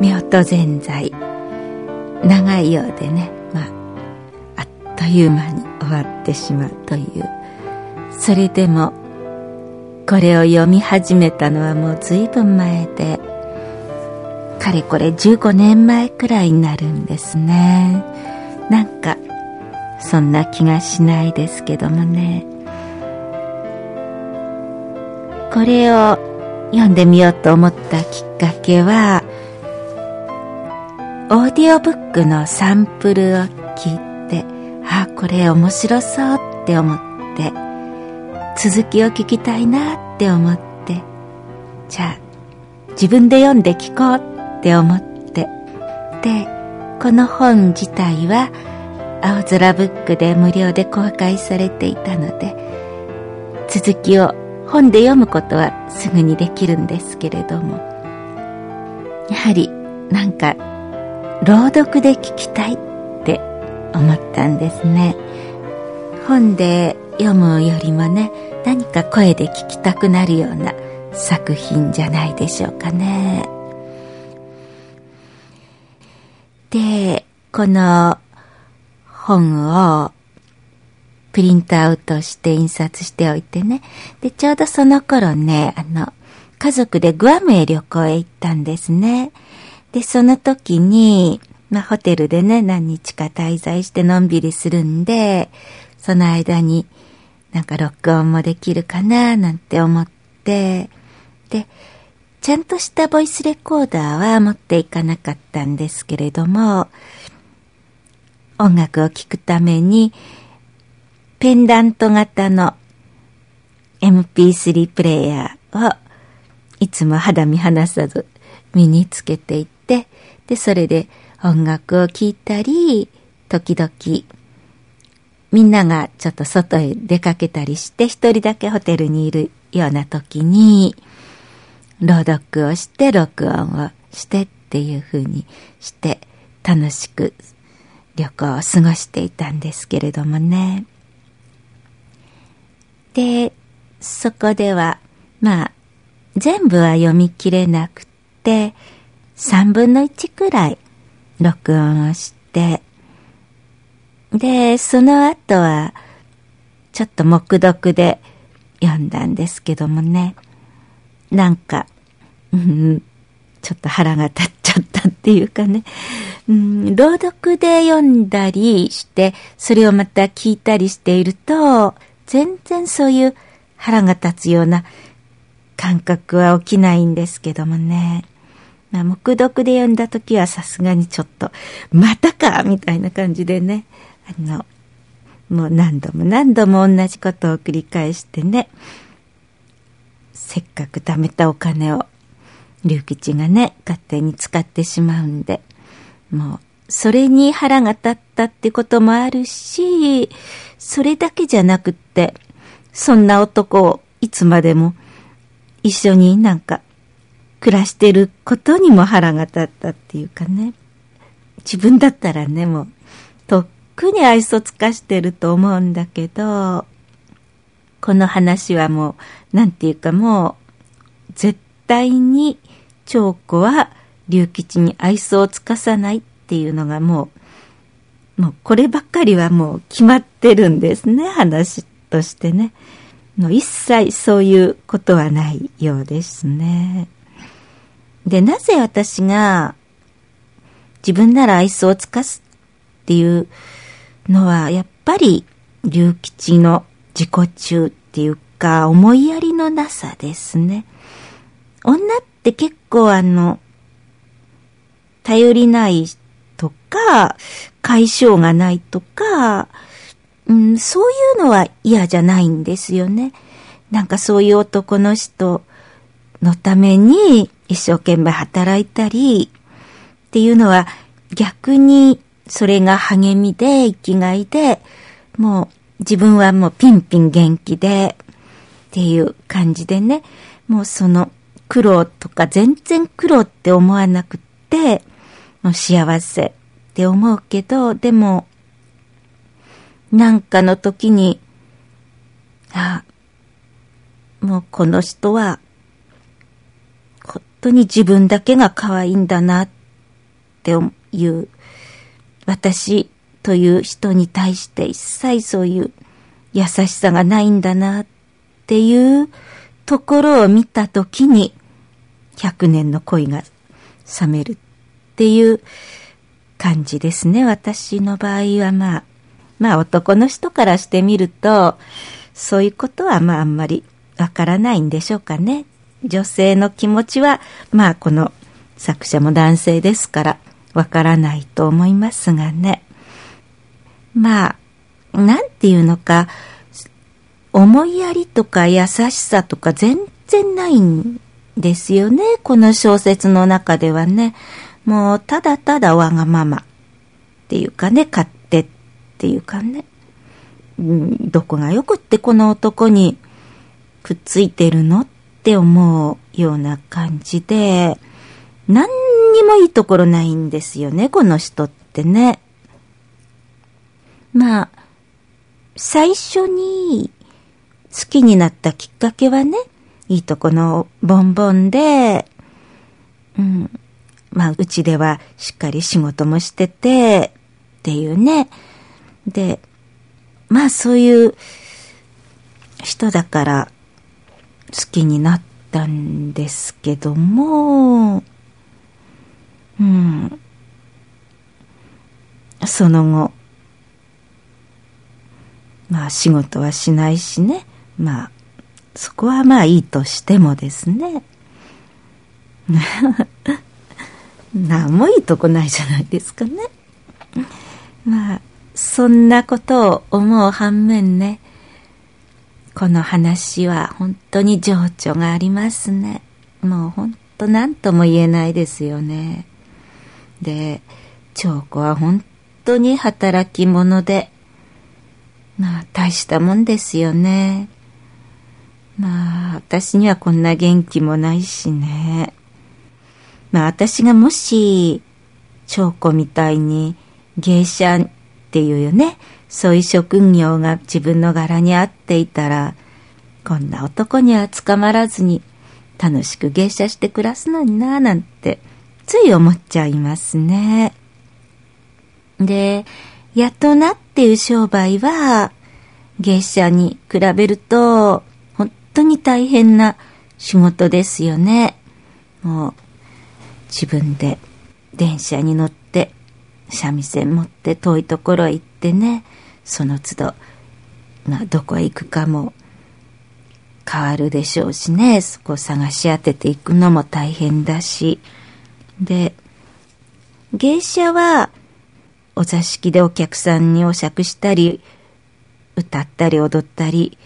夫婦ぜんざい長いようでねまああっという間に終わってしまうという。それでもこれを読み始めたのはもう随分前でかれこれ15年前くらいになるんですね。なんかそんな気がしないですけどもね。これを読んでみようと思ったきっかけはオーディオブックのサンプルを聞いてあこれ面白そうって思って続きを聞きたいなって思ってじゃあ自分で読んで聞こうって思ってでこの本自体は青空ブックで無料で公開されていたので続きを本で読むことはすぐにできるんですけれどもやはりなんか朗読で聞きたいって思ったんですね本で読むよりもね何か声で聞きたくなるような作品じゃないでしょうかねでこの本をプリントアウトして印刷しておいてね。で、ちょうどその頃ね、あの、家族でグアムへ旅行へ行ったんですね。で、その時に、まあ、ホテルでね、何日か滞在してのんびりするんで、その間になんか録音もできるかななんて思って、で、ちゃんとしたボイスレコーダーは持っていかなかったんですけれども、音楽を聴くために、ペンダント型の MP3 プレイヤーをいつも肌身離さず身につけていて、で、それで音楽を聴いたり、時々みんながちょっと外へ出かけたりして一人だけホテルにいるような時に朗読をして録音をしてっていう風にして楽しく旅行を過ごしていたんですけれどもね。で、そこでは、まあ、全部は読み切れなくて、三分の一くらい録音をして、で、その後は、ちょっと目読で読んだんですけどもね、なんか、うん、ちょっと腹が立っちゃったっていうかね、うん、朗読で読んだりして、それをまた聞いたりしていると、全然そういう腹が立つような感覚は起きないんですけどもね。まあ、目読で読んだ時はさすがにちょっと、またかみたいな感じでね、あの、もう何度も何度も同じことを繰り返してね、せっかく貯めたお金を龍吉がね、勝手に使ってしまうんで、もう、それに腹が立ったってこともあるし、それだけじゃなくって、そんな男をいつまでも一緒になんか暮らしてることにも腹が立ったっていうかね。自分だったらね、もう、とっくに愛想つかしてると思うんだけど、この話はもう、なんていうかもう、絶対に長子は龍吉に愛想をつかさないっていうのがもう、もうこればっかりはもう決まってるんですね、話としてね。もう一切そういうことはないようですね。で、なぜ私が自分なら愛想をつかすっていうのは、やっぱり龍吉の自己中っていうか、思いやりのなさですね。女って結構あの、頼りないとか、解消がないとか、うん、そういうのは嫌じゃないんですよね。なんかそういう男の人のために一生懸命働いたりっていうのは逆にそれが励みで生きがいで、もう自分はもうピンピン元気でっていう感じでね、もうその苦労とか全然苦労って思わなくって、もう幸せって思うけど、でも、なんかの時に、あ、もうこの人は、当に自分だけが可愛いんだなっていう私という人に対して一切そういう優しさがないんだなっていうところを見たときに100年の恋が冷めるっていう感じですね。私の場合はまあ、まあ男の人からしてみると、そういうことはまああんまりわからないんでしょうかね。女性の気持ちは、まあこの作者も男性ですからわからないと思いますがね。まあ、なんていうのか、思いやりとか優しさとか全然ないんですよね。この小説の中ではね。もうただただわがままっていうかね、勝手っていうかね。うん、どこがよくってこの男にくっついてるのって思うような感じで、何にもいいところないんですよね、この人ってね。まあ、最初に好きになったきっかけはね、いいとこのボンボンで、うん、まあ、うちではしっかり仕事もしてて、っていうね。で、まあそういう人だから好きになったんですけども、うん。その後、まあ仕事はしないしね。まあ、そこはまあいいとしてもですね。なんもいいとこないじゃないですかね。まあ、そんなことを思う反面ね、この話は本当に情緒がありますね。もう本当何とも言えないですよね。で、長子は本当に働き者で、まあ大したもんですよね。まあ私にはこんな元気もないしね。まあ私がもし、長子みたいに芸者っていうね、そういう職業が自分の柄に合っていたら、こんな男には捕まらずに楽しく芸者して暮らすのになぁなんてつい思っちゃいますね。で、やっとなっていう商売は芸者に比べると本当に大変な仕事ですよね。もう自分で電車に乗っ三味線持って遠いところへ行ってねその都度、まあ、どこへ行くかも変わるでしょうしねそこを探し当てていくのも大変だし。で芸者はお座敷でお客さんにお酌したり歌ったり踊ったり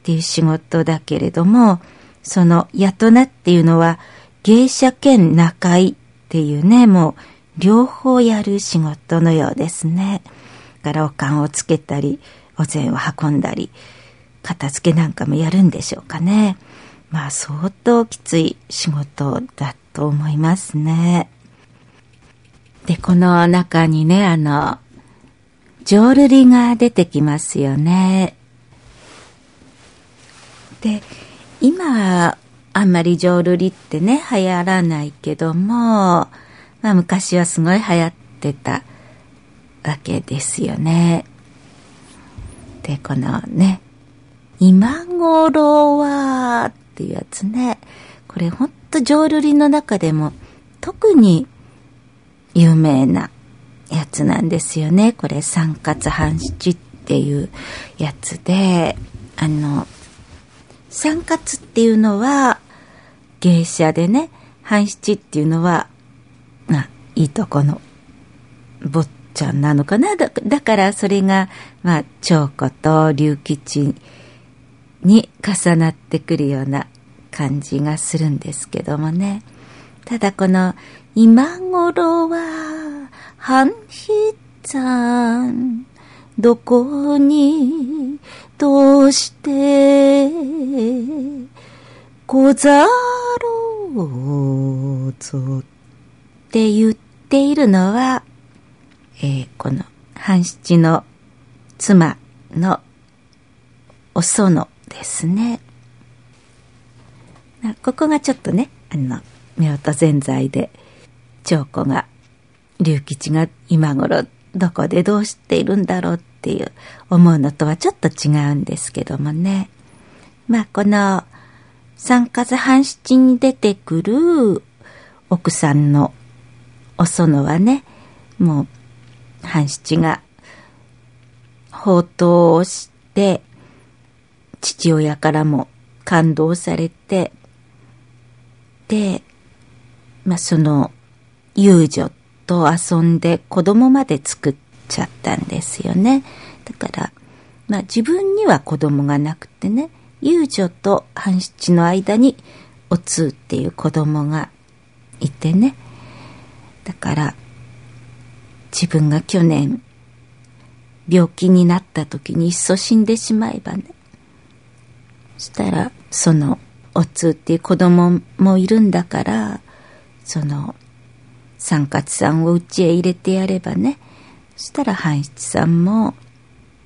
っていう仕事だけれどもそのやとなっていうのは芸者兼中居っていうねもう両方やる仕事のようですね。からおかんをつけたり、お膳を運んだり、片付けなんかもやるんでしょうかね。まあ相当きつい仕事だと思いますね。で、この中にね、あの、浄瑠璃が出てきますよね。で、今、あんまり浄瑠璃ってね、流行らないけども、まあ昔はすごい流行ってたわけですよね。で、このね、今頃はっていうやつね、これほんと浄瑠璃の中でも特に有名なやつなんですよね。これ三括半七っていうやつで、あの、三括っていうのは芸者でね、半七っていうのは、いいとこの坊ちゃんなのかな？だからそれが、まあ、長子と龍吉に重なってくるような感じがするんですけどもね。ただこの今頃は半筆んどこにどうしてござろう？ぞって言っているのは、えー、この半七の妻のお園ですね。ここがちょっとね、あの、夫婦ぜんざいで、長子が龍吉が今頃どこでどうしているんだろうっていう思うのとはちょっと違うんですけどもね。まあこの三風半七に出てくる奥さんのお園はね、もう半七が宝刀をして、父親からも感動されて、で、まあその遊女と遊んで子供まで作っちゃったんですよね。だから、まあ自分には子供がなくてね、遊女と半七の間にお通っていう子供がいてね。だから、自分が去年病気になった時にいっそ死んでしまえばね。そしたら、そのお通っていう子供もいるんだから、その三勝さんを家へ入れてやればね、そしたら半七さんも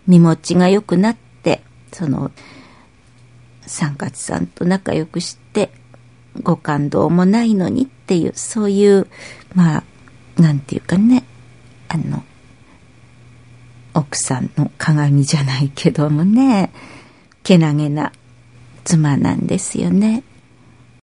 身持ちが良くなって、その三勝さんと仲良くして、ご感動もないのにっていう、そういう、まあ、なんていうかね、あの、奥さんの鏡じゃないけどもね、けなげな妻なんですよね。